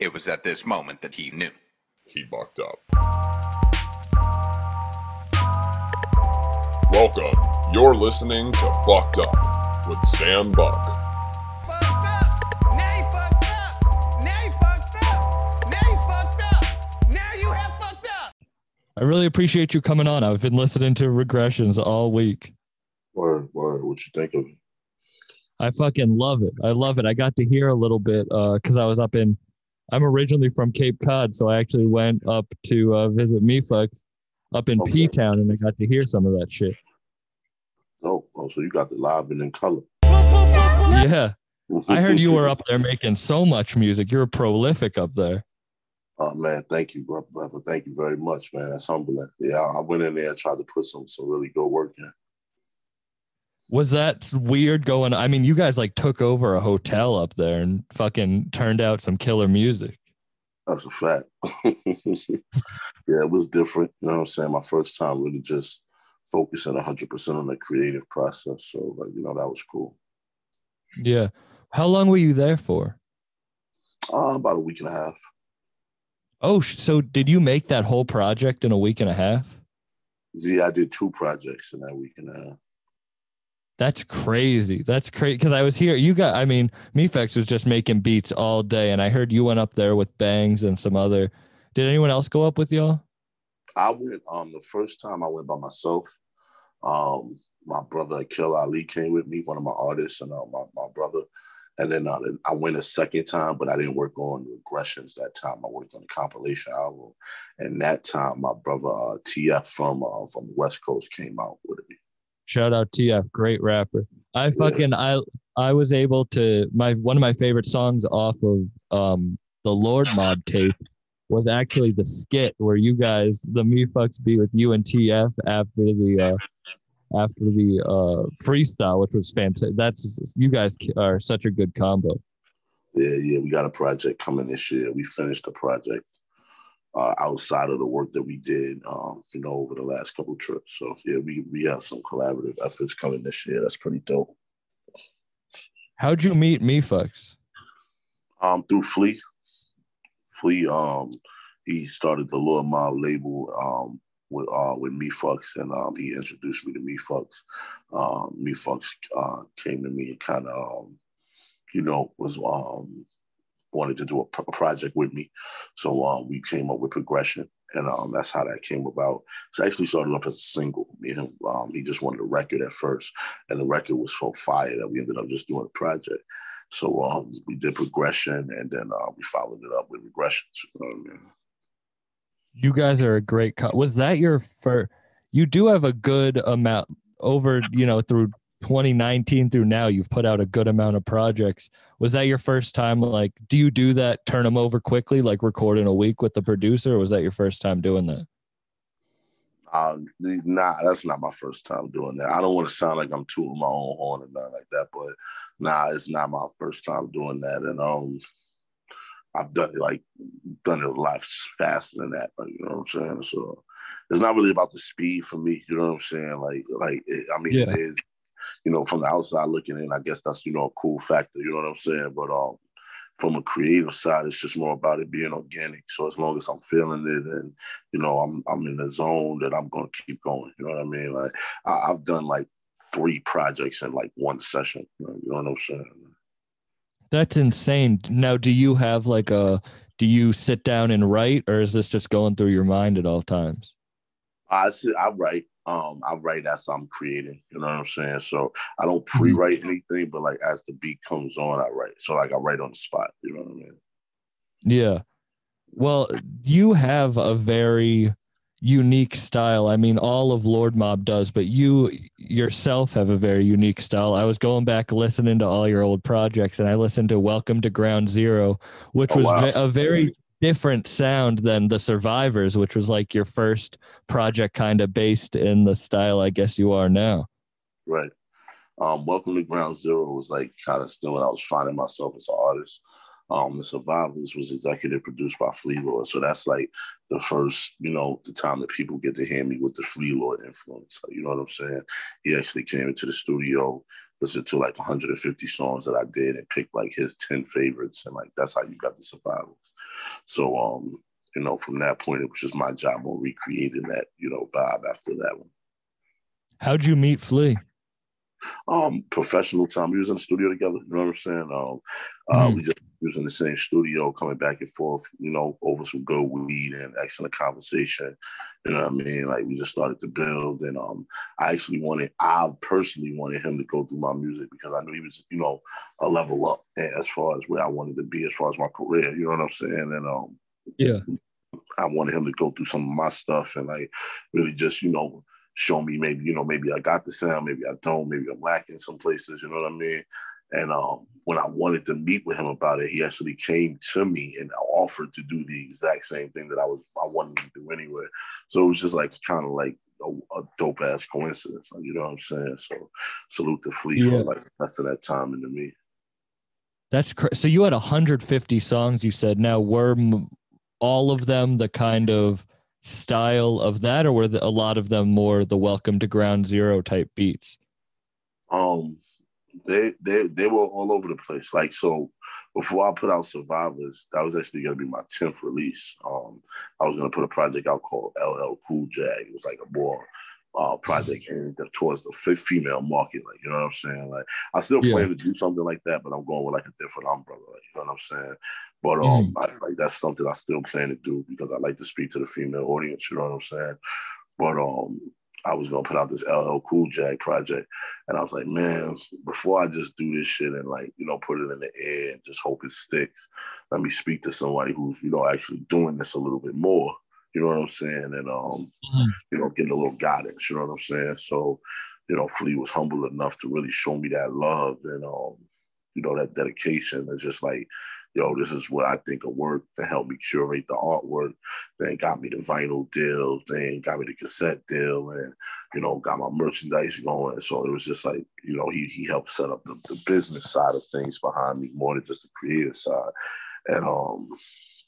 It was at this moment that he knew. He bucked up. Welcome. You're listening to Bucked Up with Sam Buck. fucked up. Now fucked up. Now fucked up. Now fucked up. Now you have fucked up. I really appreciate you coming on. I've been listening to regressions all week. Word, word. What you think of it? I fucking love it. I love it. I got to hear a little bit uh, because I was up in. I'm originally from Cape Cod, so I actually went up to uh, visit Mephux up in Okay. P Town, and I got to hear some of that shit. Oh, oh, so you got the live and in color. Yeah, I heard you were up there making so much music. You're prolific up there. Oh man, thank you, brother. Thank you very much, man. That's humbling. Yeah, I went in there, tried to put some some really good work in. Was that weird going? I mean, you guys like took over a hotel up there and fucking turned out some killer music. That's a fact. yeah, it was different. You know what I'm saying? My first time really just focusing 100% on the creative process. So, like, you know, that was cool. Yeah. How long were you there for? Uh, about a week and a half. Oh, so did you make that whole project in a week and a half? Yeah, I did two projects in that week and a half. That's crazy. That's crazy. Because I was here. You got. I mean, Mephux was just making beats all day, and I heard you went up there with Bangs and some other. Did anyone else go up with y'all? I went um the first time I went by myself. Um, my brother Akil Ali came with me, one of my artists, and uh, my my brother. And then uh, I went a second time, but I didn't work on regressions that time. I worked on the compilation album, and that time my brother uh, TF from uh, from the West Coast came out with me. Shout out TF, great rapper. I fucking I I was able to my one of my favorite songs off of um the Lord Mob tape was actually the skit where you guys the Mephux be with you and TF after the uh after the uh freestyle, which was fantastic. That's you guys are such a good combo. Yeah, yeah, we got a project coming this year. We finished the project uh, outside of the work that we did, um, you know, over the last couple trips. So yeah, we we have some collaborative efforts coming this year. That's pretty dope. How'd you meet Mephux? Um, through Flee, Flee, um, he started the Lord Mob label um with uh with Mephux, and um he introduced me to Mephux. Um, Mephux uh came to me and kind of um, you know, was um wanted to do a, pro- project with me. So um, we came up with progression, and um, that's how that came about. So actually started off as a single. Me and him, um, he just wanted a record at first, and the record was so fire that we ended up just doing a project. So um, we did progression, and then uh, we followed it up with regressions. You know I mean? You guys are a great co- was that your first you do have a good amount over, you know, through 2019 through now you've put out a good amount of projects. Was that your first time like do you do that turn them over quickly like record in a week with the producer or was that your first time doing that? Uh, nah, that's not my first time doing that. I don't want to sound like I'm tooting my own horn and nothing like that, but nah, it's not my first time doing that. And um, I've done it like done it a lot faster than that. Like, you know what I'm saying? So it's not really about the speed for me. You know what I'm saying? Like, like it, I mean, Yeah. it is. You know, from the outside looking in, I guess that's you know a cool factor. You know what I'm saying? But um, from a creative side, it's just more about it being organic. So as long as I'm feeling it and you know I'm I'm in the zone, that I'm gonna keep going. You know what I mean? Like I, I've done like three projects in like one session. You know, you know what I'm saying? That's insane. Now do you have like a do you sit down and write or is this just going through your mind at all times? I sit, I write. Um, I write as I'm creating. You know what I'm saying? So I don't pre-write anything, but like as the beat comes on, I write. So like I write on the spot. You know what I mean? Yeah. Well, you have a very unique style. I mean, all of Lord Mob does, but you yourself have a very unique style. I was going back listening to all your old projects and I listened to Welcome to Ground Zero, which Oh, was wow. a very different sound than The Survivors, which was like your first project kind of based in the style I guess you are now. Right. Um, Welcome to Ground Zero was like kind of still when I was finding myself as an artist. Um, the Survivors was executive produced by Flee Lord. So that's like the first, you know, the time that people get to hear me with the Flee Lord influence. You know what I'm saying? He actually came into the studio listened to like 150 songs that I did and picked like his 10 favorites, and like that's how you got the survivals. So um, you know, from that point, it was just my job on recreating that, you know, vibe after that one. How'd you meet Flee? Um, professional time. We was in the studio together. You know what I'm saying? Um, uh, Mhm. we just we was in the same studio, coming back and forth. You know, over some good weed and excellent conversation. You know what I mean? Like we just started to build, and um, I actually wanted, I personally wanted him to go through my music because I knew he was, you know, a level up as far as where I wanted to be as far as my career. You know what I'm saying? And um, Yeah. I wanted him to go through some of my stuff and like really just, you know, show me maybe, you know, maybe I got the sound, maybe I don't, maybe I'm lacking some places, you know what I mean? And um, when I wanted to meet with him about it, he actually came to me and offered to do the exact same thing that I was I wanted to do anyway. So it was just like kind of like a, a dope ass coincidence, like, you know what I'm saying? So salute the fleet Yeah. for like that's of that time into me. That's cra- so you had 150 songs. You said now were m- all of them the kind of style of that, or were the, a lot of them more the Welcome to Ground Zero type beats? um they they they were all over the place. Like so before I put out Survivors, that was actually gonna be my 10th release. Um I was gonna put a project out called LL Cool Jag. It was like a more uh project towards the fe- female market, like you know what I'm saying? Like I still Yeah. plan to do something like that, but I'm going with like a different umbrella, like you know what I'm saying? But um I like that's something I still plan to do because I like to speak to the female audience, you know what I'm saying? But um I was gonna put out this LL Cool Jag project, and I was like, man, before I just do this shit and like you know put it in the air and just hope it sticks, let me speak to somebody who's you know actually doing this a little bit more. You know what I'm saying? And um, Mhm. you know, getting a little guidance. You know what I'm saying? So, you know, Flee was humble enough to really show me that love and um, you know, that dedication. It's just like, yo, this is what I think of work to help me curate the artwork. Then got me the vinyl deal, then got me the cassette deal, and you know, got my merchandise going. So it was just like, you know, he he helped set up the, the business side of things behind me more than just the creative side. And um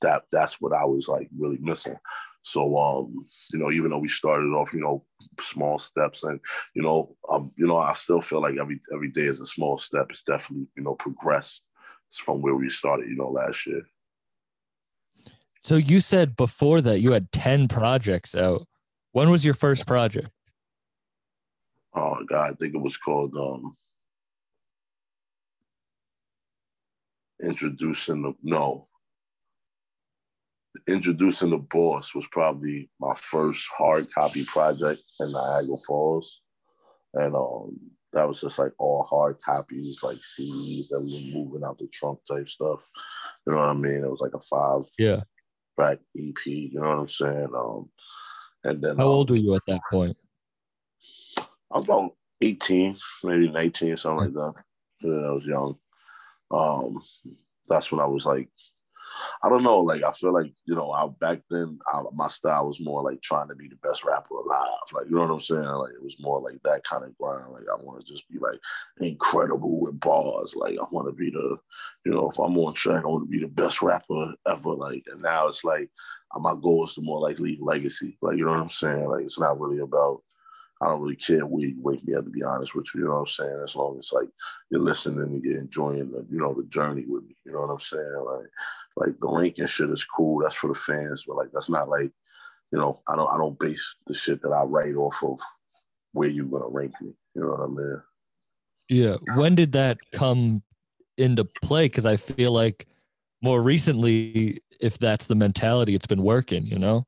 that that's what I was like really missing. So um, you know, even though we started off, you know, small steps and you know, um, you know, I still feel like every every day is a small step. It's definitely, you know, progressed from where we started, you know, last year. So you said before that you had 10 projects out. When was your first project? Oh God, I think it was called um introducing the no. Introducing the boss was probably my first hard copy project in Niagara Falls. And um that was just like all hard copies, like CDs that we were moving out the trunk type stuff. You know what I mean? It was like a five Yeah. track EP, you know what I'm saying? Um and then How um, old were you at that point? I was about 18, maybe 19, something like that. Yeah, I was young. Um, that's when I was like, I don't know, like I feel like, you know, I back then I, my style was more like trying to be the best rapper alive. Like, you know what I'm saying? Like it was more like that kind of grind. Like I want to just be like incredible with bars. Like I want to be the, you know, if I'm on track, I want to be the best rapper ever. Like, and now it's like uh, my goal is to more like leave legacy. Like, you know what I'm saying? Like it's not really about I don't really care where you wake me up to be honest with you. You know what I'm saying? As long as like you're listening and you're enjoying the, you know, the journey with me. You know what I'm saying? Like like the ranking shit is cool. That's for the fans, but like that's not like, you know, I don't I don't base the shit that I write off of where you're gonna rank me. You know what I mean? Yeah. When did that come into play? Because I feel like more recently, if that's the mentality, it's been working, you know?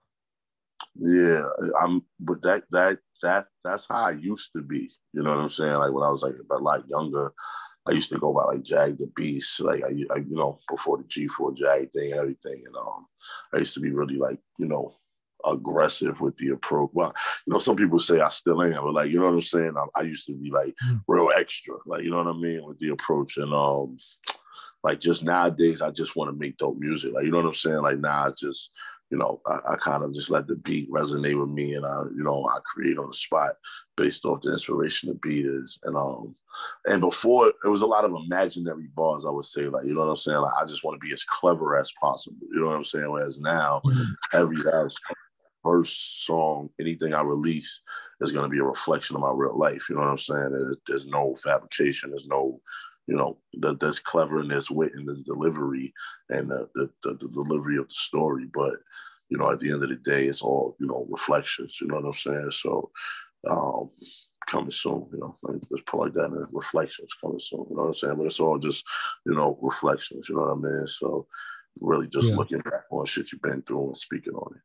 Yeah, I'm but that that that that's how I used to be. You know what I'm saying? Like when I was like a lot younger, I used to go by like Jag the Beast, like I, I you know before the G4 Jag thing and everything, and um, I used to be really like you know aggressive with the approach. Well, you know, some people say I still am, but like you know what I'm saying. I, I used to be like Mm. real extra, like you know what I mean with the approach, and um, like just nowadays I just want to make dope music, like you know what I'm saying. Like now I just you know, I, I kind of just let the beat resonate with me, and I, you know, I create on the spot based off the inspiration the beat is, and um, and before it was a lot of imaginary bars. I would say, like, you know what I'm saying? Like, I just want to be as clever as possible. You know what I'm saying? Whereas now, every aspect, first song, anything I release is going to be a reflection of my real life. You know what I'm saying? There's, there's no fabrication. There's no, you know, the, there's cleverness, wit in the delivery and the, the, the, the delivery of the story. But, you know, at the end of the day, it's all, you know, reflections. You know what I'm saying? So, um, coming soon, you know, just put like that in reflections coming soon. You know what I'm saying? But it's all just, you know, reflections. You know what I mean? So, really just Yeah. looking back on shit you've been through and speaking on it.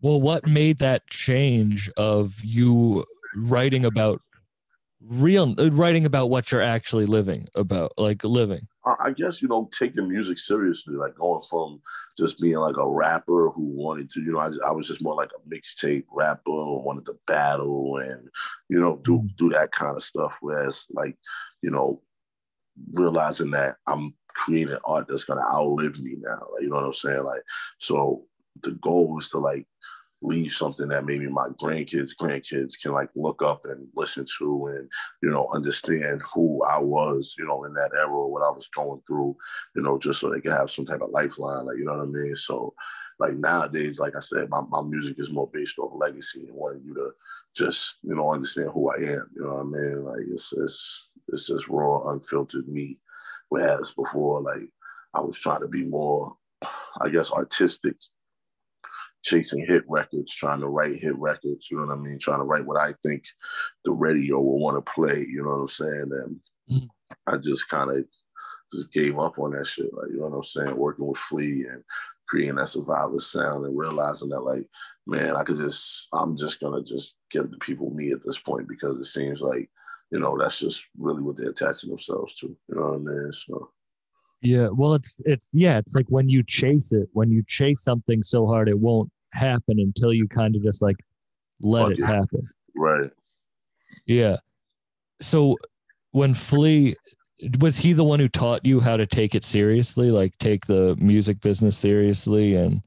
Well, what made that change of you writing about real uh, writing about what you're actually living about, like living? I guess you know taking music seriously, like going from just being like a rapper who wanted to, you know, I, I was just more like a mixtape rapper who wanted to battle and you know do Mm. do that kind of stuff. Whereas like you know realizing that I'm creating art that's gonna outlive me now, like you know what I'm saying, like so the goal is to like leave something that maybe my grandkids, grandkids can like look up and listen to and, you know, understand who I was, you know, in that era, what I was going through, you know, just so they can have some type of lifeline, like, you know what I mean? So like nowadays, like I said, my, my music is more based off legacy and wanting you to just, you know, understand who I am. You know what I mean? Like it's it's it's just raw, unfiltered me. Whereas before, like I was trying to be more, I guess, artistic chasing hit records, trying to write hit records, you know what I mean? Trying to write what I think the radio will want to play, you know what I'm saying? And Mhm. I just kind of just gave up on that shit, like, you know what I'm saying? Working with Flee and creating that survivor sound and realizing that, like, man, I could just, I'm just gonna just give the people me at this point because it seems like, you know, that's just really what they're attaching themselves to, you know what I mean? So, Yeah, well, it's it's yeah, it's like when you chase it, when you chase something so hard, it won't happen until you kind of just like let Fuck it it. happen. right. Yeah. So when Flee was he the one who taught you how to take it seriously, like take the music business seriously and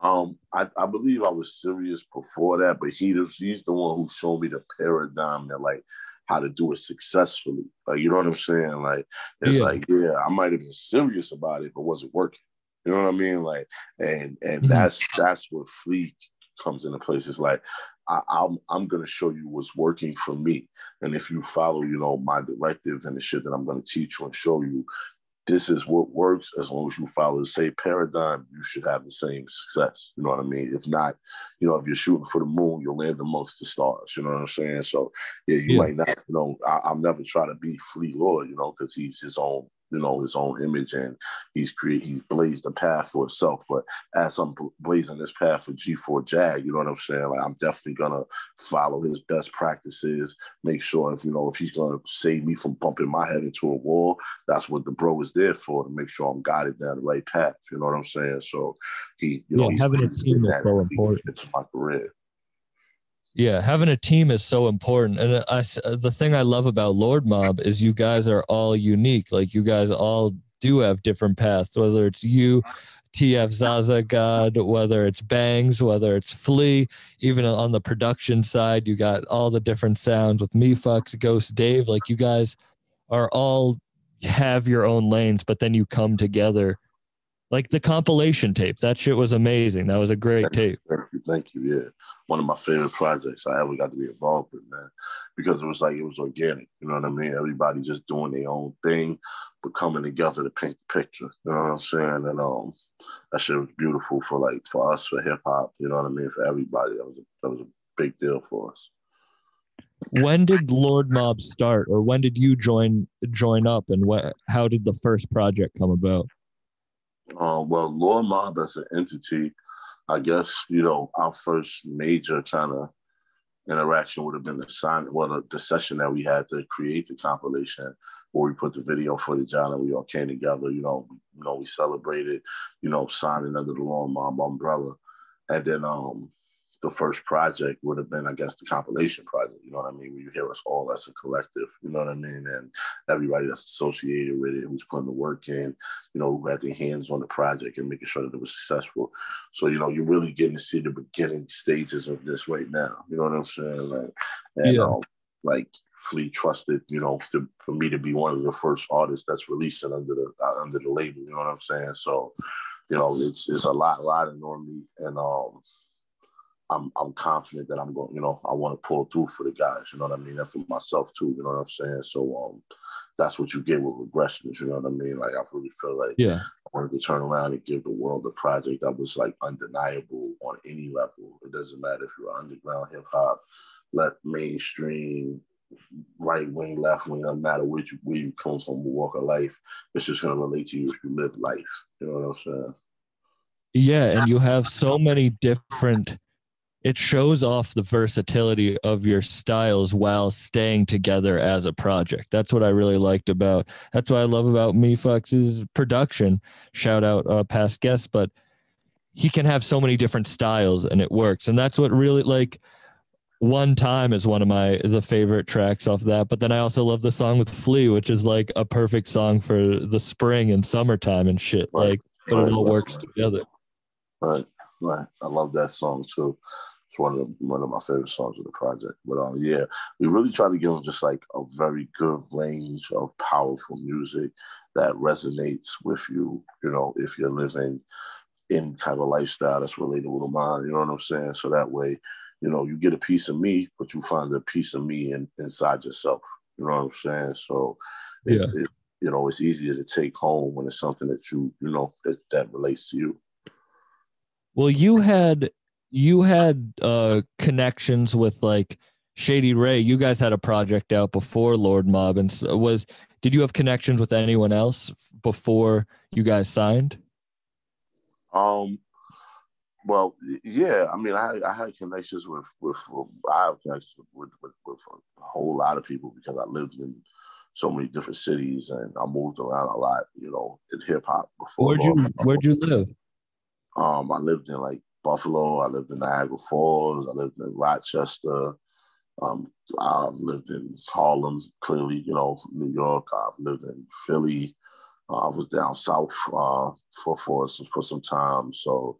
Um, I, I believe I was serious before that, but he was, he's the one who showed me the paradigm that like how to do it successfully. Like you know what I'm saying? Like it's Yeah. like yeah, I might have been serious about it, but wasn't working? You know what I mean? Like and and Mhm. that's that's where Fleek comes into place. It's like I, I'm I'm gonna show you what's working for me, and if you follow, you know, my directive and the shit that I'm gonna teach you and show you, this is what works. As long as you follow the same paradigm, you should have the same success. You know what I mean? If not, you know, if you're shooting for the moon, you'll land amongst the stars. You know what I'm saying? So yeah, you Yeah. might not. You know, I, I'll never try to be Flee Lord. You know, because he's his own. You know, his own image, and he's create. He's blazed a path for himself. But as I'm blazing this path for G4 Jag, you know what I'm saying? Like I'm definitely gonna follow his best practices. Make sure if you know if he's gonna save me from bumping my head into a wall, that's what the bro is there for to make sure I'm guided down the right path. You know what I'm saying? So he, you know, Yeah, he's having a team is so important. Into my career. Yeah, having a team is so important. And uh, I, uh, the thing I love about Lord Mob is you guys are all unique. Like you guys all do have different paths, whether it's you, TF Zaza God, whether it's Bangs, whether it's Flee, even on the production side, you got all the different sounds with Mephux, Ghost Dave. Like you guys are all have your own lanes, but then you come together. Like the compilation tape, that shit was amazing. That was a great tape. Thank you, thank you. Yeah, one of my favorite projects I ever got to be involved with, man, because it was like it was organic. You know what I mean? Everybody just doing their own thing, but coming together to paint the picture. You know what I'm saying? And um, that shit was beautiful for like for us for hip hop. You know what I mean? For everybody, that was a, that was a big deal for us. when did Lord Mob start, or when did you join join up, and what? How did the first project come about? Um, well, Lord Mob as an entity, I guess you know our first major kind of interaction would have been the sign, well, the, the session that we had to create the compilation, where we put the video footage out and we all came together. You know, you know, we celebrated, you know, signing under the Lord Mob umbrella, and then um, the first project would have been, I guess, the compilation project. You know what I mean? Where you hear us all as a collective. You know what I mean? And everybody that's associated with it, who's putting the work in, you know, who had their hands on the project and making sure that it was successful. So, you know, you're really getting to see the beginning stages of this right now. You know what I'm saying? Like, and Yeah. um, like Flee trusted, you know, to, for me to be one of the first artists that's releasing under the uh, under the label. You know what I'm saying? So, you know, it's it's a lot riding on me, and um, I'm I'm confident that I'm going. You know, I want to pull through for the guys. You know what I mean, and for myself too. You know what I'm saying? So um, that's what you get with regressions. You know what I mean? Like I really feel like Yeah. I wanted to turn around and give the world a project that was like undeniable on any level. It doesn't matter if you're underground hip hop, let mainstream, right wing, left wing, doesn't matter where you, where you come from, walk of life. It's just gonna relate to you if you live life. You know what I'm saying? Yeah, and you have so many different it shows off the versatility of your styles while staying together as a project. That's what I really liked about. That's what I love about Mephux's production. Shout out uh, past guests, but he can have so many different styles and it works. And that's what really like one time is one of my the favorite tracks off that. But then I also love the song with Flee, which is like a perfect song for the spring and summertime and shit. Like but it all works together. Right, right. I love that song too. It's one of the, one of my favorite songs of the project. But um, yeah, we really try to give them just like a very good range of powerful music that resonates with you. You know, if you're living any type of lifestyle that's relatable to mine. You know what I'm saying? So that way, you know, you get a piece of me, but you find a piece of me in, inside yourself. You know what I'm saying? So it's, it's you know, it's easier to take home when it's something that you, you know, that, that relates to you. Well, you had you had uh connections with like Shady Ray. You guys had a project out before Lord Mob, and so was did you have connections with anyone else before you guys signed? Um, well, yeah. I mean, I, I had connections with with I have connections with, with with a whole lot of people because I lived in so many different cities and I moved around a lot. You know, in hip hop before. Where'd you Where'd you live? Um, I lived in like Buffalo. I lived in Niagara Falls. I lived in Rochester. Um, I've lived in Harlem. Clearly, you know, New York. I've lived in Philly. Uh, I was down south uh, for for for some time. So,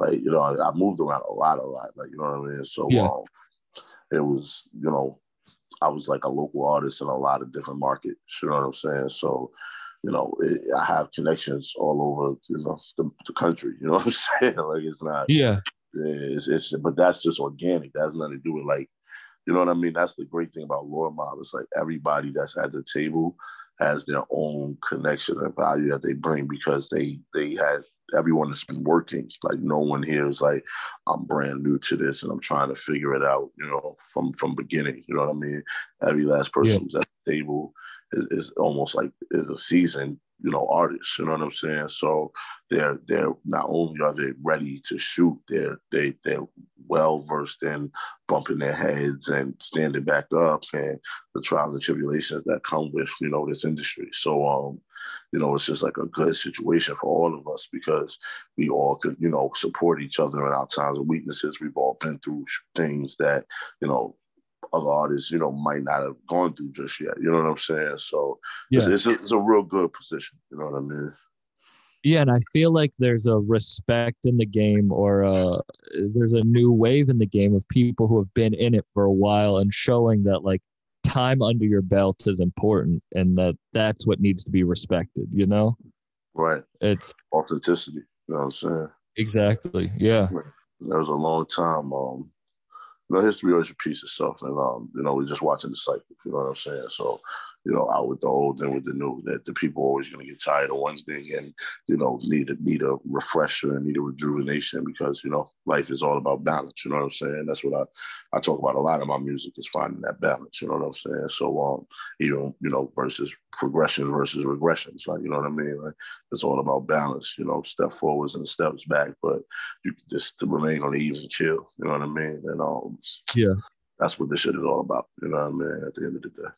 like you know, I, I moved around a lot, a lot. Like you know what I mean. So, Yeah. um, it was you know, I was like a local artist in a lot of different markets. You know what I'm saying? So, you know, it, I have connections all over you know the, the country. You know what I'm saying? Like it's not. Yeah, It's, it's but that's just organic. That has nothing to do with like, you know what I mean? That's the great thing about Lord Mob. It's like everybody that's at the table has their own connection and value that they bring because they they had everyone that's been working. Like no one here is like, I'm brand new to this and I'm trying to figure it out, you know, from from beginning. You know what I mean? Every last person Yeah. at the table is, is almost like is a seasoned, you know, artist. You know what I'm saying? So they're they're not only are they ready to shoot, they're they they're well versed in bumping their heads and standing back up and the trials and tribulations that come with you know this industry. So um, you know, it's just like a good situation for all of us because we all could you know support each other in our times of weaknesses. We've all been through things that you know other artists you know might not have gone through just yet. You know what I'm saying? So it's, yeah, it's, a, it's a real good position. You know what I mean? yeah. And I feel like there's a respect in the game, or uh there's a new wave in the game of people who have been in it for a while and showing that like time under your belt is important and that that's what needs to be respected. You know, Right. it's Authenticity. You know what I'm saying? exactly yeah. That was a long time. Um, know, history always repeats itself, and um, you know, we're just watching the cycle. You know what I'm saying? So, you know, out with the old and with the new, that the people are always going to get tired of one thing, and you know, need a need a refresher and need a rejuvenation because you know, life is all about balance. You know what I'm saying? That's what I I talk about a lot of my music is finding that balance. You know what I'm saying? So, um, even you know, versus progression versus regressions, like you know what I mean? Like it's all about balance. You know, step forwards and steps back, but you can just to remain on the even kill. You know what I mean? And um, Yeah. that's what this shit is all about. You know what I mean? At the end of the day,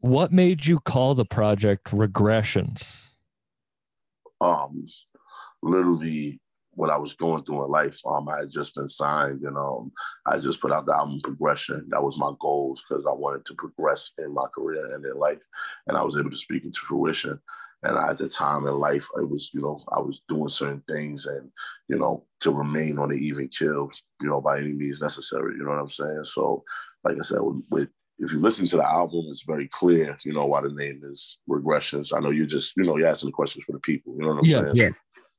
What made you call the project regressions? um, literally what I was going through in life. Um, I had just been signed, and um, I just put out the album Progression. That was my goals because I wanted to progress in my career and in life, and I was able to speak into fruition. And at the time in life, I was, you know, I was doing certain things, and you know, to remain on the even kill, you know, by any means necessary. You know what I'm saying? So, like I said, with, with if you listen to the album, it's very clear, you know, why the name is Regressions. I know you just, you know, you're asking the questions for the people. You know what I'm Yeah, saying? yeah.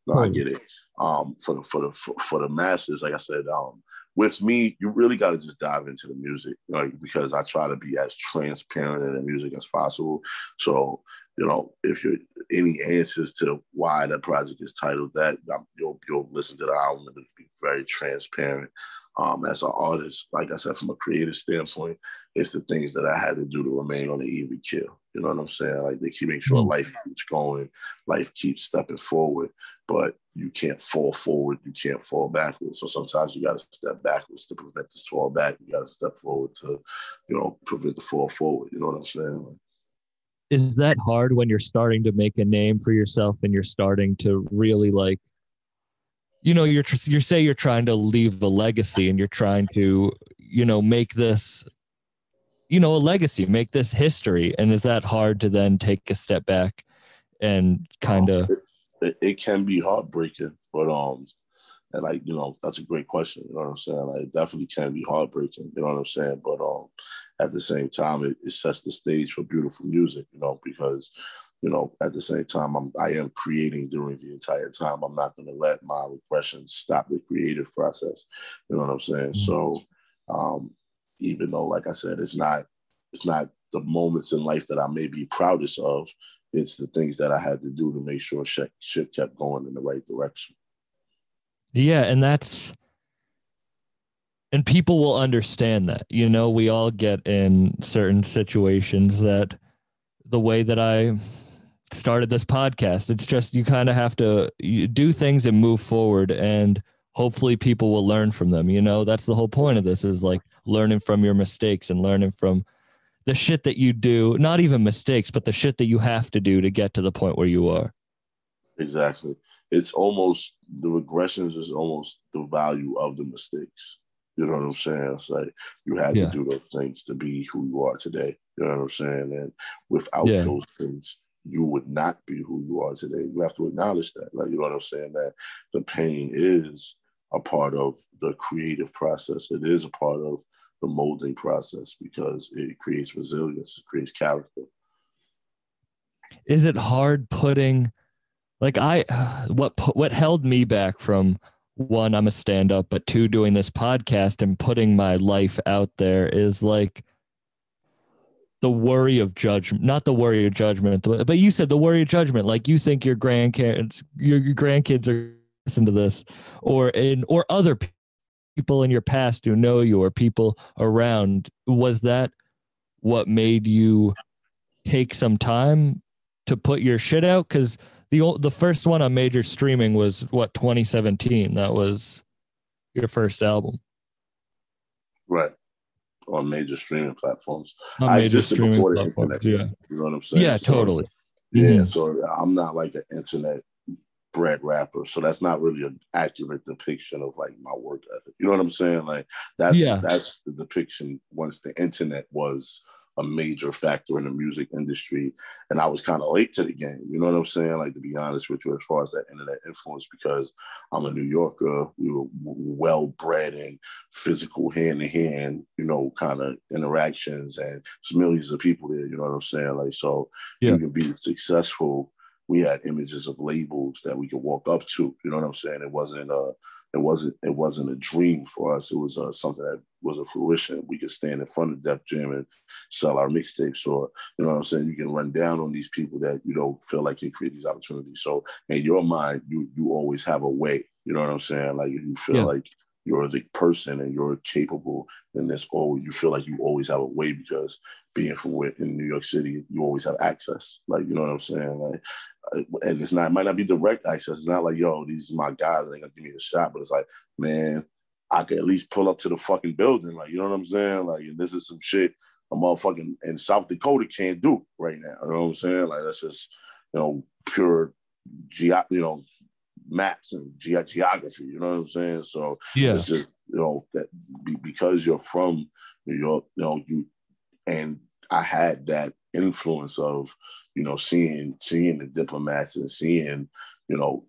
no, I get it. Um, for the for the for, for the masses, like I said, um, with me, you really got to just dive into the music, like because I try to be as transparent in the music as possible. So, you know, if you're any answers to why that project is titled that, um, you'll you'll listen to the album and it'll be very transparent. Um, as an artist, like I said, from a creative standpoint, it's the things that I had to do to remain on the even kill. You know what I'm saying? Like they keep making sure Mm. life keeps going, life keeps stepping forward, but you can't fall forward, you can't fall backwards. So sometimes you got to step backwards to prevent this fall back. You got to step forward to, you know, prevent the fall forward. You know what I'm saying? Like, is that hard when you're starting to make a name for yourself and you're starting to really like you know you're you say you're trying to leave a legacy and you're trying to you know make this you know a legacy make this history and is that hard to then take a step back and kind of it, it can be heartbreaking, but um, and like you know, that's a great question. You know what I'm saying? Like, it definitely can be heartbreaking. You know what I'm saying? But um, at the same time, it, it sets the stage for beautiful music. You know, because you know, at the same time, I'm I am creating during the entire time. I'm not going to let my regression stop the creative process. You know what I'm saying? Mhm. So, um, even though, like I said, it's not it's not the moments in life that I may be proudest of. It's the things that I had to do to make sure shit, shit kept going in the right direction. Yeah, and that's and people will understand that. You know, we all get in certain situations that the way that I started this podcast, it's just you kind of have to you do things and move forward and hopefully people will learn from them. You know, that's the whole point of this is like learning from your mistakes and learning from the shit that you do, not even mistakes, but the shit that you have to do to get to the point where you are. Exactly. It's almost the regressions is almost the value of the mistakes. You know what I'm saying? It's like you had Yeah. to do those things to be who you are today. You know what I'm saying? And without Yeah. those things, you would not be who you are today. You have to acknowledge that. Like, you know what I'm saying? That the pain is a part of the creative process. It is a part of the molding process because it creates resilience, it creates character. is it hard putting like i what what held me back from one i'm a stand up but two doing this podcast and putting my life out there is like the worry of judgment not the worry of judgment but you said the worry of judgment like you think your grandkids your, grandkids are listen to this or in or other people in your past who know you or people around. Was that what made you take some time to put your shit out? Because the the first one on major streaming was what 2017 that was your first album. Right. On major streaming platforms. I existed before the internet. yeah You know what I'm saying? yeah So- totally Yeah, Mhm. so I'm not like an internet bread rapper, so that's not really an accurate depiction of like my work ethic. You know what I'm saying? Like that's Yeah. that's the depiction once the internet was a major factor in the music industry, and I was kind of late to the game. You know what I'm saying? Like to be honest with you, as far as that internet influence, because I'm a New Yorker, we were well bred in physical hand to hand, you know, kind of interactions, and millions of people there. You know what I'm saying? Like so, Yeah. you can be successful. We had images of labels that we could walk up to. You know what I'm saying? It wasn't uh it wasn't it wasn't a dream for us. It was uh, something that was a fruition. We could stand in front of Def Jam and sell our mixtapes, or you know what I'm saying. You can run down on these people that you don't feel like you create these opportunities. So in your mind, you you always have a way. You know what I'm saying? Like you feel Yeah. like you're the person and you're capable, and this always you feel like you always have a way because being from where in New York City, you always have access. Like you know what I'm saying? Like Uh, and it's not it might not be direct access. It's not like yo, these are my guys. They gonna give me a shot, but it's like man, I could at least pull up to the fucking building. Like you know what I'm saying? Like and this is some shit a motherfucking in South Dakota can't do right now. You know what I'm saying? Like that's just you know pure ge you know maps and ge- geography. You know what I'm saying? So yeah it's just you know that be, because you're from New York, you know you and I had that influence of you know seeing seeing the diplomats and seeing you know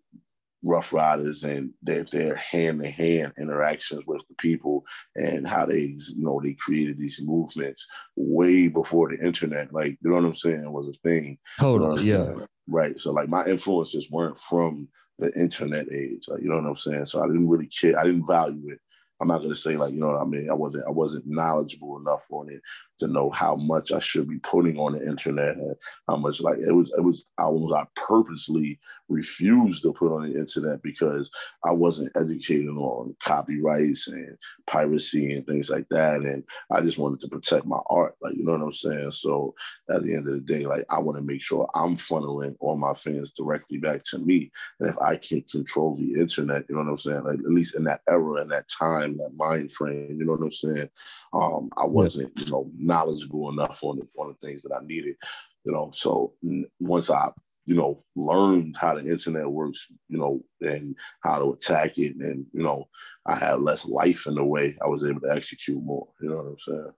Ruff Ryders and their their hand to hand interactions with the people and how they you know they created these movements way before the internet. Like you know what I'm saying was a thing. You know Totally. Yeah. Right. So like my influences weren't from the internet age. Like you know what I'm saying. So I didn't really care. I didn't value it. I'm not gonna say like you know what I mean. I wasn't I wasn't knowledgeable enough on it to know how much I should be putting on the internet and how much like it was it was I was I purposely refused to put on the internet because I wasn't educated on copyrights and piracy and things like that. And I just wanted to protect my art. Like you know what I'm saying. So at the end of the day, like I want to make sure I'm funneling all my fans directly back to me. And if I can control the internet, you know what I'm saying? Like at least in that era, and that time, that mind frame, you know what I'm saying? Um, I wasn't, you know, knowledgeable enough on the on the things that I needed, you know. So once I, you know, learned how the internet works, you know, and how to attack it, and you know, I had less life in the way I was able to execute more. You know what I'm saying?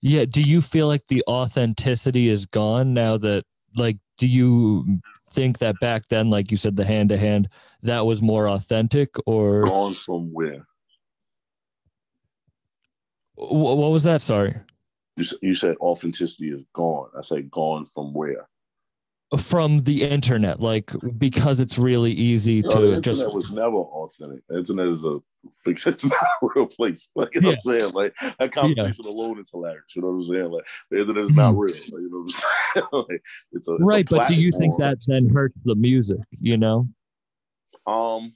Yeah. Do you feel like the authenticity is gone now that, like, do you think that back then, like you said, the hand to hand, that was more authentic or Gone from where? wh- what was that? Sorry. You, you said authenticity is gone. I say gone from where? From the internet, like, because it's really easy No, the to internet just, was never authentic. The internet is a. It's not a real place. Like you know what I'm saying? Like that conversation alone is hilarious. You know what I'm saying? Like the internet is not real. Like, you know what I'm saying? like, it's a it's a right. But do you think that then hurts the music, you know? Um,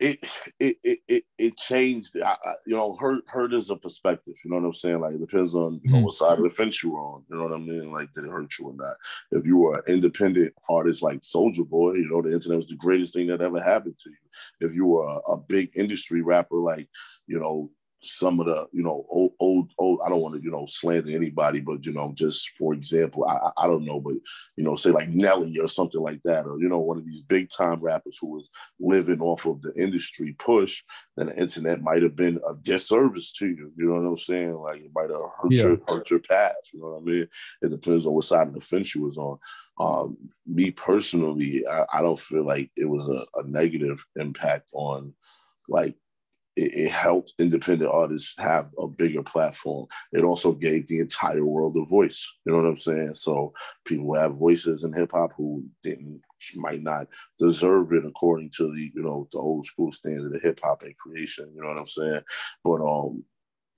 it it it it, changed. I, I, you know, hurt hurt is a perspective. You know what I'm saying? Like it depends on you know what mm-hmm. side of the fence you were on. You know what I mean? Like did it hurt you or not? If you were an independent artist like Soulja Boy, you know the internet was the greatest thing that ever happened to you. If you were a, a big industry rapper like you know some of the you know old old old I don't want to you know slander anybody, but you know just for example, I I, don't know, but you know say like Nelly or something like that, or you know one of these big time rappers who was living off of the industry push, then the internet might have been a disservice to you. You know what I'm saying? Like it might have hurt Yeah. your hurt your path. You know what I mean? It depends on what side of the fence you was on. Um, me personally, I, I don't feel like it was a, a negative impact on like it, it helped independent artists have a bigger platform. It also gave the entire world a voice. You know what I'm saying? So people have voices in hip hop who didn't might not deserve it according to the you know the old school standard of hip hop and creation. You know what I'm saying? But um,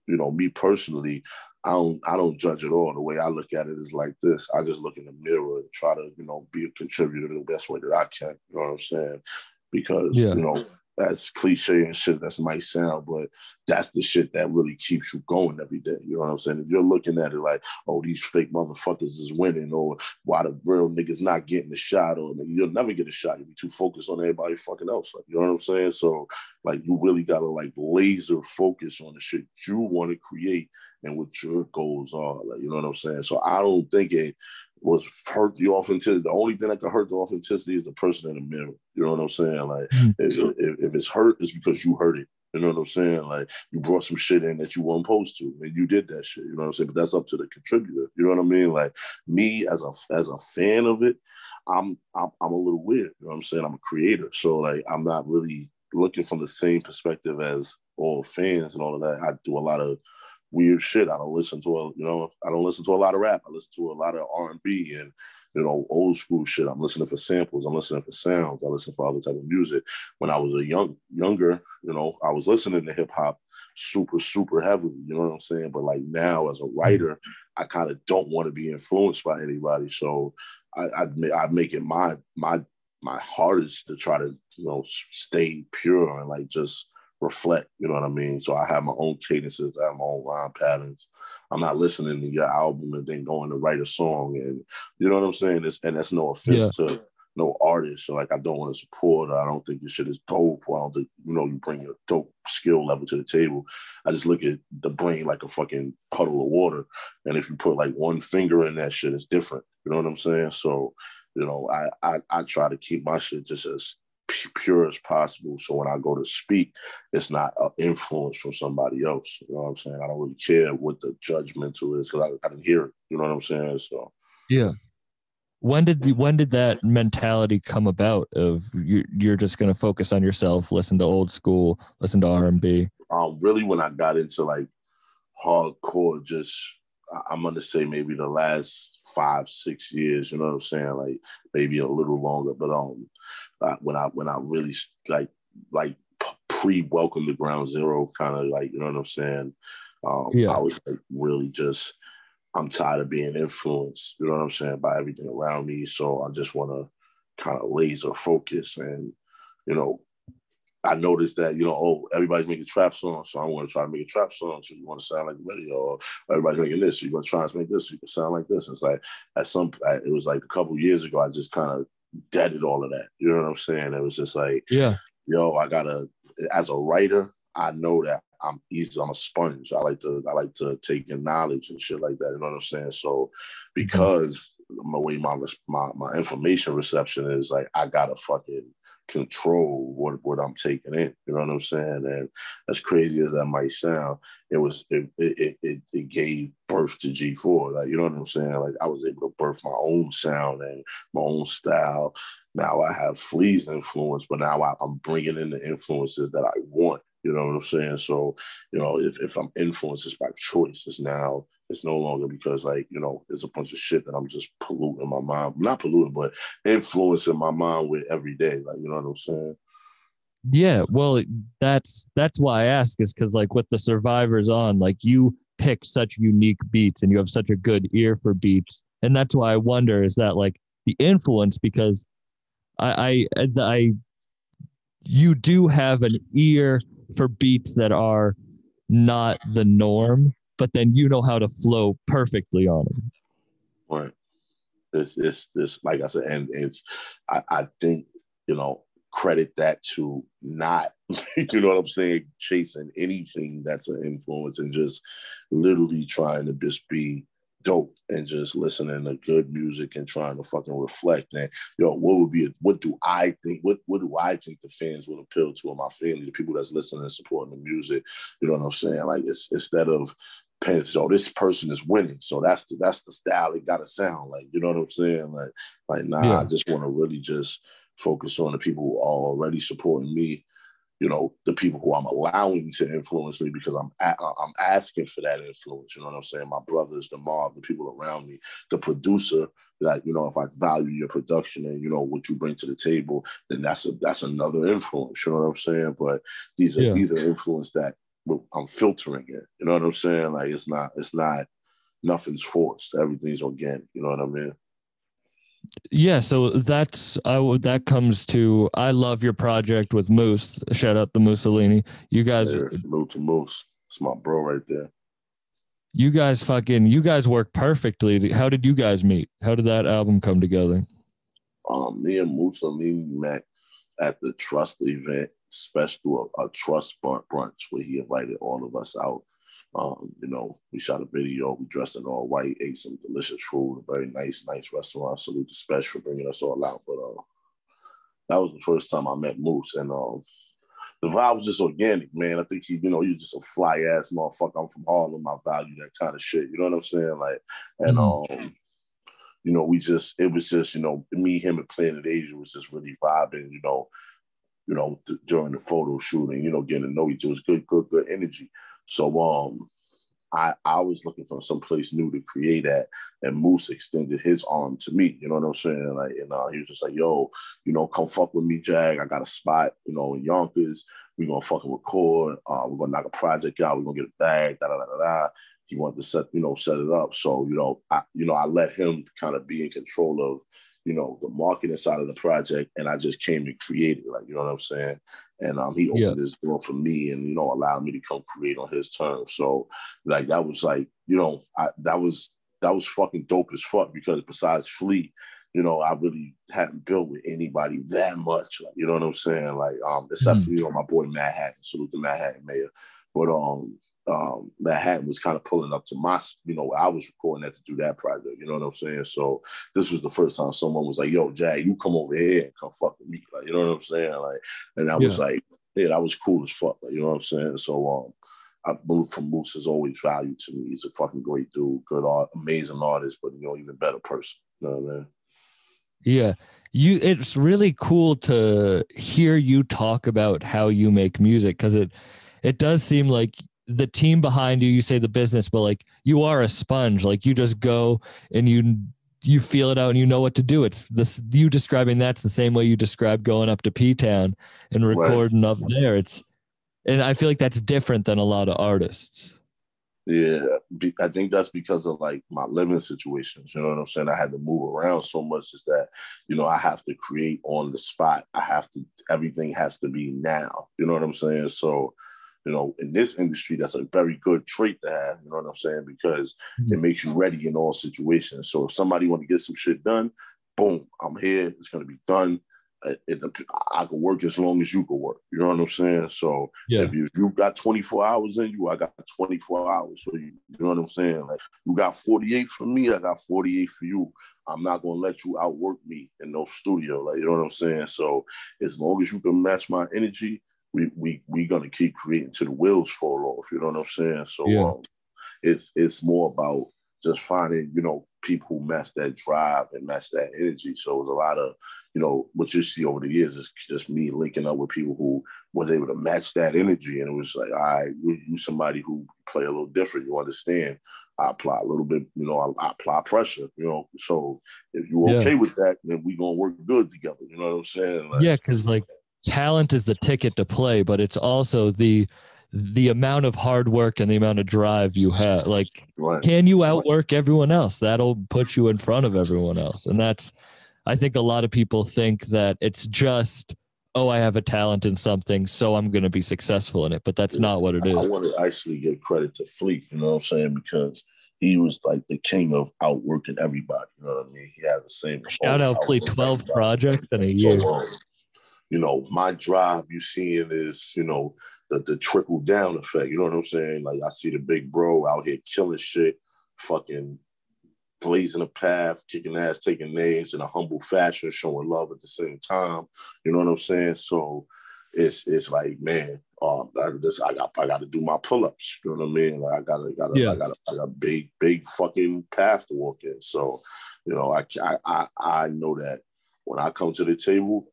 you know, me personally, I don't I don't judge at all. The way I look at it is like this. I just look in the mirror and try to, you know, be a contributor the best way that I can. You know what I'm saying? Because Yeah. you know, that's cliche and shit that might sound, but that's the shit that really keeps you going every day. You know what I'm saying? If you're looking at it like, oh, these fake motherfuckers is winning, or why the real niggas not getting the shot, or you'll never get a shot. You'll be too focused on everybody fucking else. Like, you know what I'm saying? So, like, you really gotta like laser focus on the shit you want to create and what your goals are. Like, you know what I'm saying? So I don't think it was hurt the authenticity. The only thing that could hurt the authenticity is the person in the mirror. You know what I'm saying? Like Mhm. if, if, if it's hurt, it's because you hurt it. You know what I'm saying? Like you brought some shit in that you weren't supposed to, and you did that shit. You know what I'm saying? But that's up to the contributor. You know what I mean? Like me as a as a fan of it, I'm I'm, I'm a little weird. You know what I'm saying? I'm a creator, so like I'm not really looking from the same perspective as all fans and all of that. I do a lot of weird shit. I don't listen to a, you know, I don't listen to a lot of rap. I listen to a lot of R and B and you know old school shit. I'm listening for samples. I'm listening for sounds. I listen for other type of music. When I was a young younger, you know, I was listening to hip hop super super heavily. You know what I'm saying? But like now as a mm-hmm. writer, I kind of don't want to be influenced by anybody. So I I, I make it my my my hardest to try to you know stay pure and like just reflect, you know what I mean? So I have my own cadences, I have my own rhyme patterns. I'm not listening to your album and then going to write a song. And you know what I'm saying? It's, and that's no offense to no artist. So like I don't want to support or I don't think your shit is dope. Or I don't think, you know, you bring a dope skill level to the table. I just look at the brain like a fucking puddle of water. And if you put like one finger in that shit, it's different. You know what I'm saying? So, you know, I I, I try to keep my shit just as pure as possible. So when I go to speak, it's not an influence from somebody else. You know what I'm saying? I don't really care what the judgmental is because I, I didn't hear it. You know what I'm saying? So Yeah. when did the, when did that mentality come about of you, you're just going to focus on yourself listen to old school listen to r&b um, really when I got into like hardcore, just I'm gonna say maybe the last five, six years. You know what I'm saying? Like maybe a little longer. But um, uh, when I when I really like like pre welcome to Ground Zero, kind of like you know what I'm saying. Um, Yeah. I was like really just I'm tired of being influenced. You know what I'm saying by everything around me. So I just want to kind of laser focus and you know I noticed that, you know, oh, everybody's making trap songs, so I'm going to try to make a trap song. So you want to sound like the radio, or everybody's making this, so you're going to try to make this, so you can sound like this. It's like at some, it was like a couple years ago, I just kind of deaded all of that. You know what I'm saying? It was just like, yeah yo, I gotta. As a writer, I know that I'm easy. I'm a sponge. I like to. I like to take in knowledge and shit like that. You know what I'm saying? So, mm-hmm. because my way my my my information reception is like, I gotta fucking control what what I'm taking in. You know what I'm saying? And as crazy as that might sound, it was it it it, it gave birth to G4. Like you know what I'm saying? Like I was able to birth my own sound and my own style. Now I have Flee's influence, but now I, I'm bringing in the influences that I want. You know what I'm saying? So, you know, if, if I'm influenced, it's by choice. It's now, it's no longer because, like, you know, it's a bunch of shit that I'm just polluting my mind. Not polluting, but influencing my mind with every day. Like, you know what I'm saying? Yeah, well, that's that's why I ask is because like with the survivors on, like you pick such unique beats and you have such a good ear for beats, and that's why I wonder is that like the influence because I I I you do have an ear for beats that are not the norm, but then you know how to flow perfectly on them. Right. It's, it's, it's like I said, and it's, I, I think, you know, credit that to not, you know what I'm saying, chasing anything that's an influence and just literally trying to just be dope and just listening to good music and trying to fucking reflect and you know what would be what do I think what what do I think the fans would appeal to in my family the people that's listening and supporting the music you know what I'm saying like it's instead of oh this person is winning so that's the that's the style it gotta sound like you know what I'm saying like like nah Yeah. I just want to really just focus on the people who are already supporting me you know the people who I'm allowing to influence me because I'm a- I'm asking for that influence. You know what I'm saying? My brothers, the mob, the people around me, the producer. That you know, if I value your production and you know what you bring to the table, then that's a that's another influence. You know what I'm saying? But these are Yeah. these are influence that I'm filtering it. You know what I'm saying? Like it's not it's not nothing's forced. Everything's organic. You know what I mean? Yeah, so that's I would that comes to I love your project with Moose. Shout out to Mussolini. You guys Yeah, salute to Moose. It's my bro right there. you guys fucking you guys work perfectly. How did you guys meet? How did that album come together? um, me and Mussolini met at the Trust event, special a, a Trust brunch, where he invited all of us out. Um, you know, we shot a video. We dressed in all white, ate some delicious food, a very nice, nice restaurant. Salute to Spesh for bringing us all out. But uh, that was the first time I met Moose, and um, the vibe was just organic, man. I think he, you know, you're just a fly ass motherfucker. I'm from Harlem. I value that kind of shit. You know what I'm saying? Like, and um, you know, we just it was just you know me, him, and Planet Asia was just really vibing. You know, you know th- during the photo shooting, you know, getting to know each other. Was good, good, good energy. So um, I I was looking for some place new to create at, and Moose extended his arm to me. You know what I'm saying? Like, and uh, he was just like, "Yo, you know, come fuck with me, Jag. I got a spot, you know, in Yonkers. We gonna fucking record. Uh, we're gonna knock a project out. We're gonna get a bag. Da da da da." He wanted to set, you know, set it up. So, you know, I, you know, I let him kind of be in control of, you know, the marketing side of the project, and I just came to create it. Like, you know what I'm saying? And um, he opened Yeah. this door for me, and you know, allowed me to come create on his terms. So, like, that was like, you know, I, that was that was fucking dope as fuck because besides Flee, you know, I really hadn't built with anybody that much. Like, you know what I'm saying? Like, um, except for you know my boy Matt Hatton, salute to Matt Hatton Mayor. But um, um, Matt Hatton was kind of pulling up to my, you know, I was recording that to do that project. You know what I'm saying? So this was the first time someone was like, "Yo, Jag, you come over here and come fuck with me." Like, you know what I'm saying? Like, and I was like, "Yeah, that was cool as fuck." Like, you know what I'm saying? So um. I moved from Moose is always valued to me. He's a fucking great dude, good art, amazing artist, but you know, even better person. You know what I mean? Yeah. You it's really cool to hear you talk about how you make music cuz it it does seem like the team behind you you say the business but like you are a sponge like you just go and you you feel it out and you know what to do it's this you describing that's the same way you describe going up to p-town and Right. recording up there it's and i feel like that's different than a lot of artists Yeah, I think that's because of like my living situations. You know what I'm saying? I had to move around so much. Is that you know I have to create on the spot. I have to. Everything has to be now. You know what I'm saying? So, you know, in this industry, that's a very good trait to have. You know what I'm saying? Because it makes you ready in all situations. So if somebody want to get some shit done, boom, I'm here. It's gonna be done. Uh, It's a, I can work as long as you can work. You know what I'm saying? So yeah if you, you got 24 hours in you, I got 24 hours for you. You know what I'm saying? Like you got 48 for me, I got 48 for you. I'm not gonna let you outwork me in no studio. Like you know what I'm saying? So as long as you can match my energy, we we we gonna keep creating till the wheels fall off. You know what I'm saying? So Yeah. um, it's it's more about just finding you know people who match that drive and match that energy. So it's a lot of you know what you see over the years is just me linking up with people who was able to match that energy. And it was like, all right, you, you somebody who play a little different. You understand? I apply a little bit, you know, I, I apply pressure, you know. So if you're Yeah. okay with that, then we gonna work good together. You know what I'm saying? Like, yeah because like talent is the ticket to play but it's also the the amount of hard work and the amount of drive you have like Right. can you outwork everyone else that'll put you in front of everyone else and that's i think a lot of people think that it's just oh i have a talent in something so i'm going to be successful in it but that's not what it is. I want to actually give credit to Flee, you know what I'm saying? Because he was like the king of outworking everybody. You know what I mean? He had the same. shout out Flee 12 projects in a So, year um, you know, my drive you seeing is, you know, the, the trickle down effect. You know what I'm saying? Like I see the big bro out here killing shit, fucking blazing a path, kicking ass, taking names in a humble fashion, showing love at the same time. You know what I'm saying? So it's it's like, man, um, I, this, I got I got to do my pull ups. You know what I mean? Like I got to got Yeah. I got I got big big fucking path to walk in. So you know, I I I, I know that when I come to the table,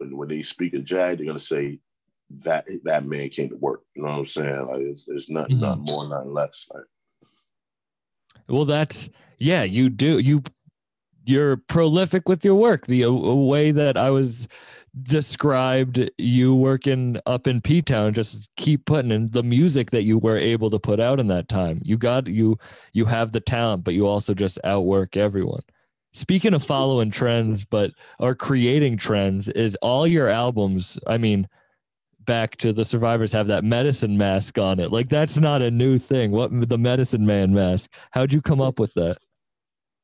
when, when they speak of Jag, they're gonna say that that man came to work. You know what I'm saying? Like it's, it's nothing, Mhm. nothing more, nothing less. Like well that's yeah you do you you're prolific with your work the a, a way that i was described you working up in p-town just keep putting in the music that you were able to put out in that time you got you you have the talent but you also just outwork everyone speaking of following trends but or creating trends is all your albums i mean back to the survivors have that medicine mask on it like that's not a new thing what the medicine man mask how'd you come up with that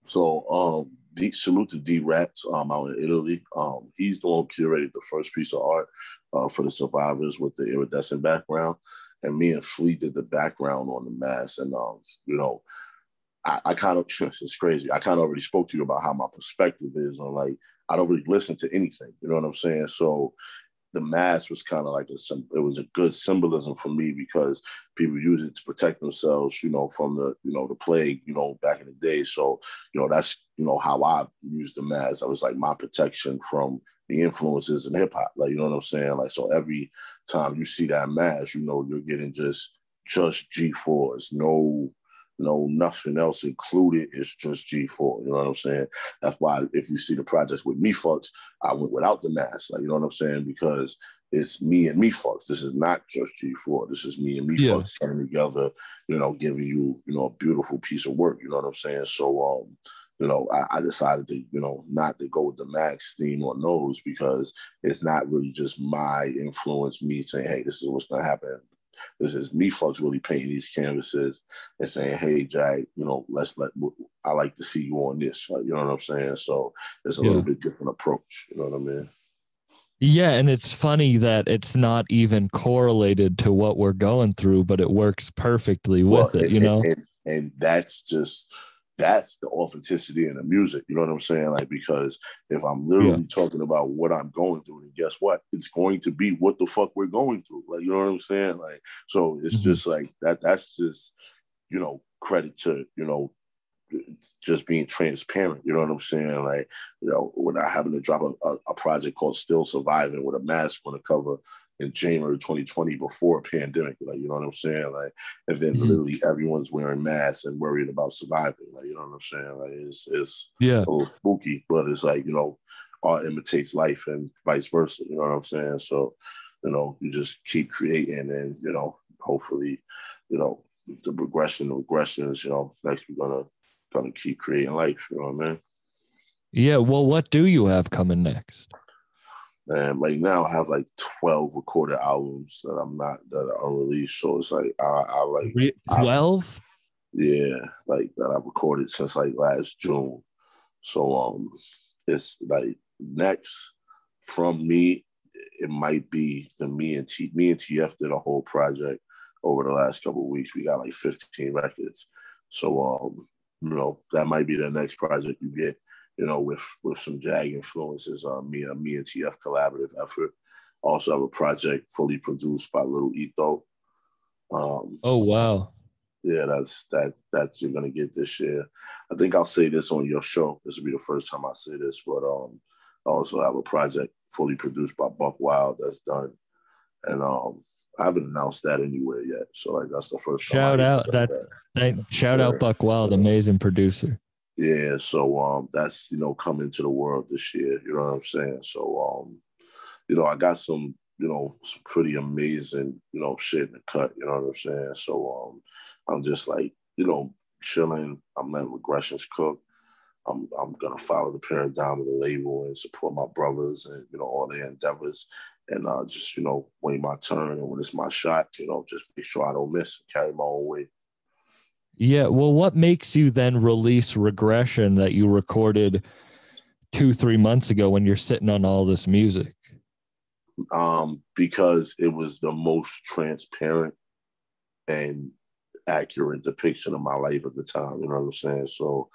so. Um, D, salute to D Rats um out in Italy. Um, he's the one who curated the first piece of art uh, for the survivors with the iridescent background, and me and Flee did the background on the mask. And um, you know, I, I kind of it's crazy. I kind of already spoke to you about how my perspective is on like I don't really listen to anything. You know what I'm saying? So the mask was kind of like a it was a good symbolism for me because people use it to protect themselves, you know, from the you know the plague, you know, back in the day. So you know that's you know how I used the mask. I was like my protection from the influences in hip hop. Like you know what I'm saying? Like so every time you see that mask, you know you're getting just just G4s, no no nothing else included. It's just G4. You know what I'm saying? That's why if you see the projects with Mephux, I went without the mask. Like you know what I'm saying? Because it's me and Mephux. This is not just G4. This is me and me Yeah. fucks coming together. You know, giving you you know a beautiful piece of work. You know what I'm saying? So um. You know, I, I decided to, you know, not to go with the max theme on those because it's not really just my influence, me saying, hey, this is what's gonna happen this is Mephux really painting these canvases and saying, "Hey, Jag, you know, let's let I like to see you on this." You know what I'm saying? So it's a Yeah. little bit different approach. You know what I mean? Yeah, and it's funny that it's not even correlated to what we're going through, but it works perfectly with Well, it, and, you know? and, and, and that's just that's the authenticity in the music. You know what I'm saying? Like because if I'm literally talking about what I'm going through, then guess what? It's going to be what the fuck we're going through. Like you know what I'm saying? Like so it's Mhm. just like that. That's just you know credit to you know just being transparent. You know what I'm saying? Like, you know, without having to drop a, a, a project called Still Surviving with a mask on the cover in January 2020 before a pandemic. Like, you know what I'm saying? Like, and then Mhm. literally everyone's wearing masks and worried about surviving. Like, you know what I'm saying? Like, it's it's Yeah. a little spooky, but it's like, you know, art imitates life and vice versa. You know what I'm saying? So, you know, you just keep creating and, you know, hopefully, you know, the progression, the regressions, you know, next we're gonna gonna keep creating life, you know what I mean? Yeah. Well, what do you have coming next? And right now I have like 12 recorded albums that I'm not that are unreleased. So it's like I, I like Twelve. Yeah, like that I've recorded since like last June. So um it's like next from me, it might be the me and T me and TF did a whole project over the last couple of weeks. We got like 15 records. So um, you know, that might be the next project you get, you know, with with some Jag influences on me and me and TF collaborative effort. Also have a project fully produced by Little Etho. Um Oh wow. yeah, that's that that you're gonna get this year. I think I'll say this on your show. This will be the first time I say this, but um, I also have a project fully produced by Buck Wild that's done, and um, I haven't announced that anywhere yet. So like that's the first. Shout out, that's- Thank, shout out Buck Wild, amazing producer. Yeah, so um, that's you know coming to the world this year. You know what I'm saying? So um, you know, I got some you know some pretty amazing you know shit in the cut. You know what I'm saying? So um, I'm just like you know chilling. I'm letting regressions cook. I'm I'm gonna follow the paradigm of the label and support my brothers and you know all their endeavors. And uh, just you know, wait my turn, and when it's my shot, you know, just make sure I don't miss and carry my own weight. Yeah. Well, what makes you then release regression that you recorded two, three months ago when you're sitting on all this music? um, because it was the most transparent and accurate depiction of my life at the time. You know what I'm saying? So,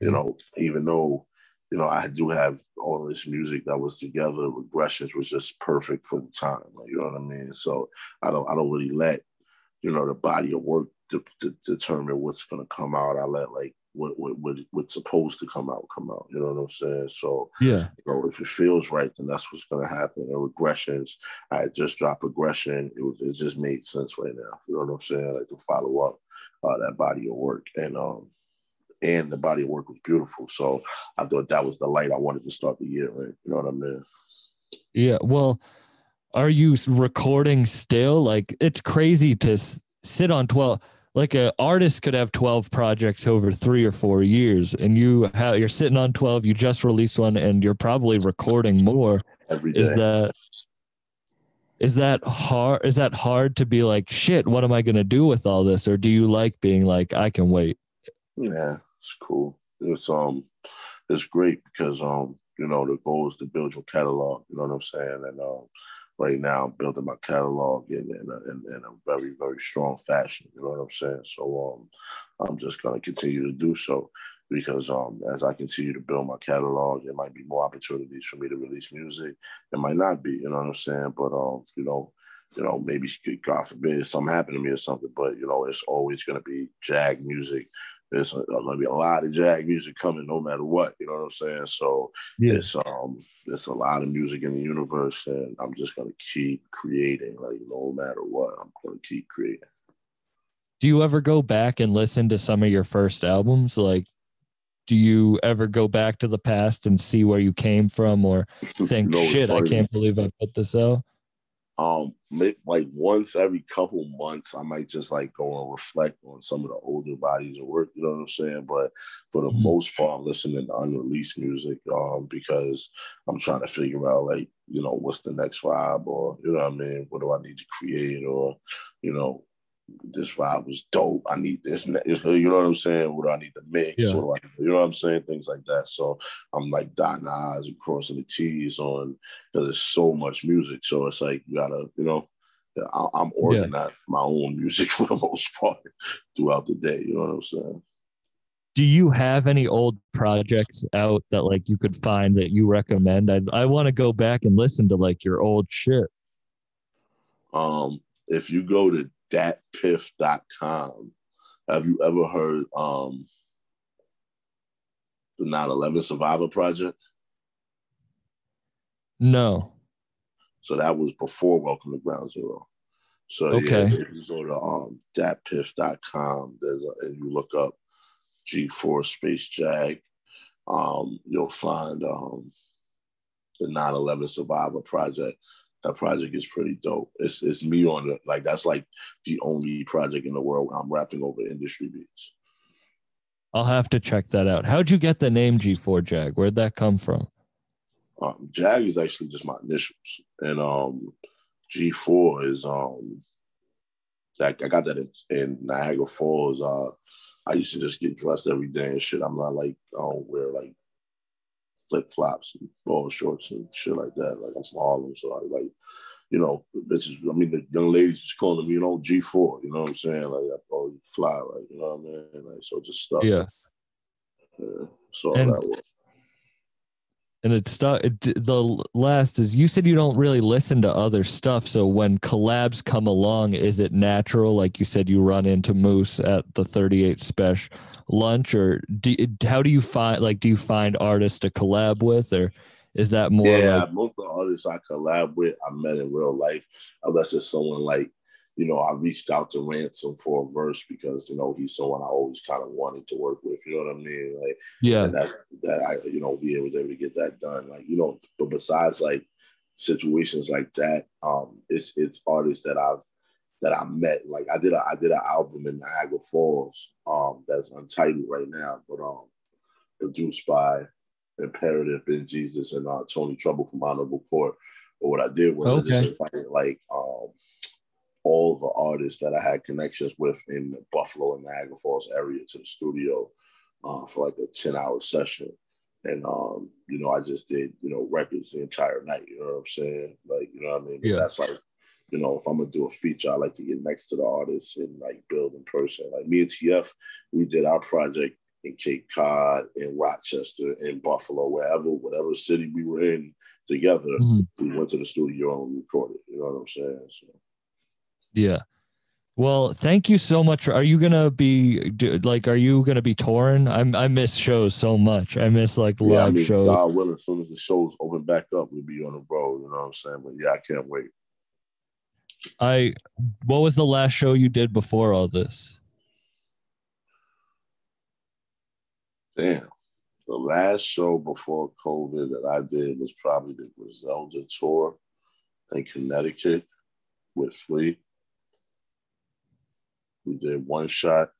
you know, even though you know I do have all this music that was together, regressions was just perfect for the time. Like, you know what I mean? So I don't I don't really let you know the body of work to, to determine what's going to come out. I let like what what what what's supposed to come out come out. You know what I'm saying? So Yeah. you know, if it feels right, then that's what's going to happen. And regressions, I just dropped regression. It was, it just made sense right now. You know what I'm saying? Like to follow up uh, that body of work, and um, and the body of work was beautiful. So I thought that was the light I wanted to start the year. Right? You know what I mean? Yeah. Well, are you recording still? Like, it's crazy to s- sit on 12. Like, an artist could have 12 projects over three or four years, and you have, you're sitting on 12. You just released one, and you're probably recording more. Every day. Is that is that hard? Is that hard to be like, shit? What am I gonna do with all this? Or do you like being like, I can wait? Yeah, it's cool. It's um, it's great because um, you know, the goal is to build your catalog. You know what I'm saying? And um, right now, I'm building my catalog in in a, in, in a very very strong fashion. You know what I'm saying? So um, I'm just gonna continue to do so because um, as I continue to build my catalog, there might be more opportunities for me to release music. It might not be. You know what I'm saying? But um, you know. You know, maybe God forbid something happened to me or something, but you know, it's always going to be Jag music there's going to be a lot of jag music coming no matter what you know what i'm saying so Yeah. it's um there's a lot of music in the universe and i'm just going to keep creating like no matter what i'm going to keep creating Do you ever go back and listen to some of your first albums? Like, do you ever go back to the past and see where you came from, or think, it's shit, I can't believe I put this out? um like once every couple months i might just like go and reflect on some of the older bodies of work you know what i'm saying but for the Mhm. most part i'm listening to unreleased music um because i'm trying to figure out like you know what's the next vibe or you know what i mean what do i need to create or you know this vibe was dope. I need this. You know what I'm saying? What do I need to mix? Yeah. What do I, you know what I'm saying? Things like that. So I'm like dotting I's and crossing the T's on because there's so much music. So it's like you gotta, you know, I, I'm organizing my own music for the most part throughout the day. You know what I'm saying? Do you have any old projects out that like you could find that you recommend? I I want to go back and listen to like your old shit. Um, if you go to datpiff.com, have you ever heard um the 9/11 Survivor Project. No. So that was before Welcome to Ground Zero. So Okay. yeah, if you go to um datpiff.com, there's a, and you look up G4 Space Jag, um, you'll find um the 9/11 Survivor Project. That project is pretty dope. It's it's me on it. Like that's like the only project in the world where I'm rapping over industry beats. I'll have to check that out. How'd you get the name G4 Jag? Where'd that come from? Um, Jag is actually just my initials, and um, G4 is um, that I got that in, in Niagara Falls. Uh, I used to just get dressed every day and shit. I'm not like I don't wear like flip flops and ball shorts and shit like that. Like I'm from Harlem, so I like, you know, bitches. I mean, the young ladies just calling me, you know, G4. You know what I'm saying? Like I probably fly, like you know what I mean? Like so, just stuff. Yeah. Yeah. So And- that was. And it's stu- it, the last is you said you don't really listen to other stuff. So when collabs come along, is it natural? Like you said, you run into Moose at the 38 Spesh lunch, or do, how do you find like do you find artists to collab with, or is that more yeah, like most of the artists I collab with, I met in real life, unless it's someone like, you know, I reached out to Ransom for a verse because, you know, he's someone I always kind of wanted to work with. You know what I mean? Like, yeah, and that, that I, you know, be able to, able to get that done. Like, you know, but besides like situations like that, um, it's it's artists that I've that I met. Like I did a I did an album in Niagara Falls, um, that's untitled right now, but um produced by Imperative Ben Jesus and uh, Tony Trouble from Honorable Court. But what I did was I just invited like um all the artists that I had connections with in the Buffalo and Niagara Falls area to the studio uh, for like a 10 hour session. And, um, you know, I just did, you know, records the entire night. You know what I'm saying? Like, you know what I mean? Yeah. That's like, you know, if I'm gonna do a feature, I like to get next to the artist and like build in person. Like me and TF, we did our project in Cape Cod, in Rochester, in Buffalo, wherever, whatever city we were in together. Mhm. We went to the studio and recorded. You know what I'm saying? So, yeah. Well, thank you so much. Are you gonna be like? Are you gonna be touring? I'm I miss shows so much. I miss like live yeah, I mean, shows. God willing, as soon as the shows open back up, we'll be on the road. You know what I'm saying? But yeah, I can't wait. I what was the last show you did before all this? Damn. The last show before COVID that I did was probably the Griselda tour in Connecticut with Flee. We did one shot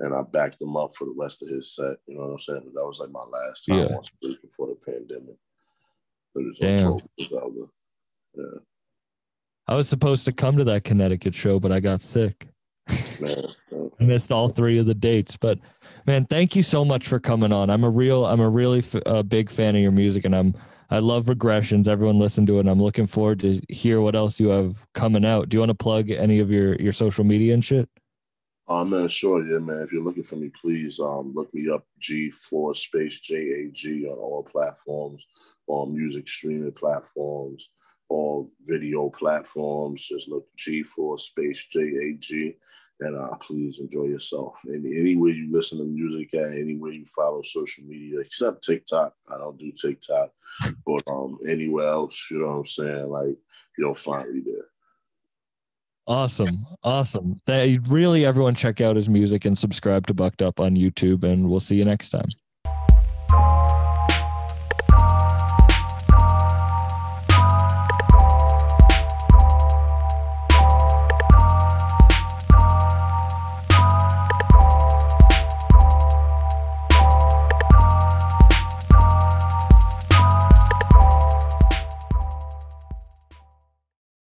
and I backed him up for the rest of his set. You know what I'm saying? But that was like my last time Yeah. on stage before the pandemic. It was Damn. on tour with Griselda. Yeah, I was supposed to come to that Connecticut show, but I got sick. man. I missed all three of the dates. But man, thank you so much for coming on. I'm a real, I'm a really f- a big fan of your music, and I'm I love regressions. Everyone listen to it. I'm looking forward to hear what else you have coming out. Do you want to plug any of your your social media and shit? Oh man, sure, yeah, man. If you're looking for me, please um look me up G4 Space J A G on all platforms, all music streaming platforms, all video platforms. Just look G4 Space J A G, and uh, please enjoy yourself. And anywhere you listen to music at, anywhere you follow social media, except TikTok. I don't do TikTok, but um anywhere else, you know what I'm saying? Like you'll find me there. Awesome, awesome. They really everyone check out his music and subscribe to Bucked Up on YouTube, and we'll see you next time.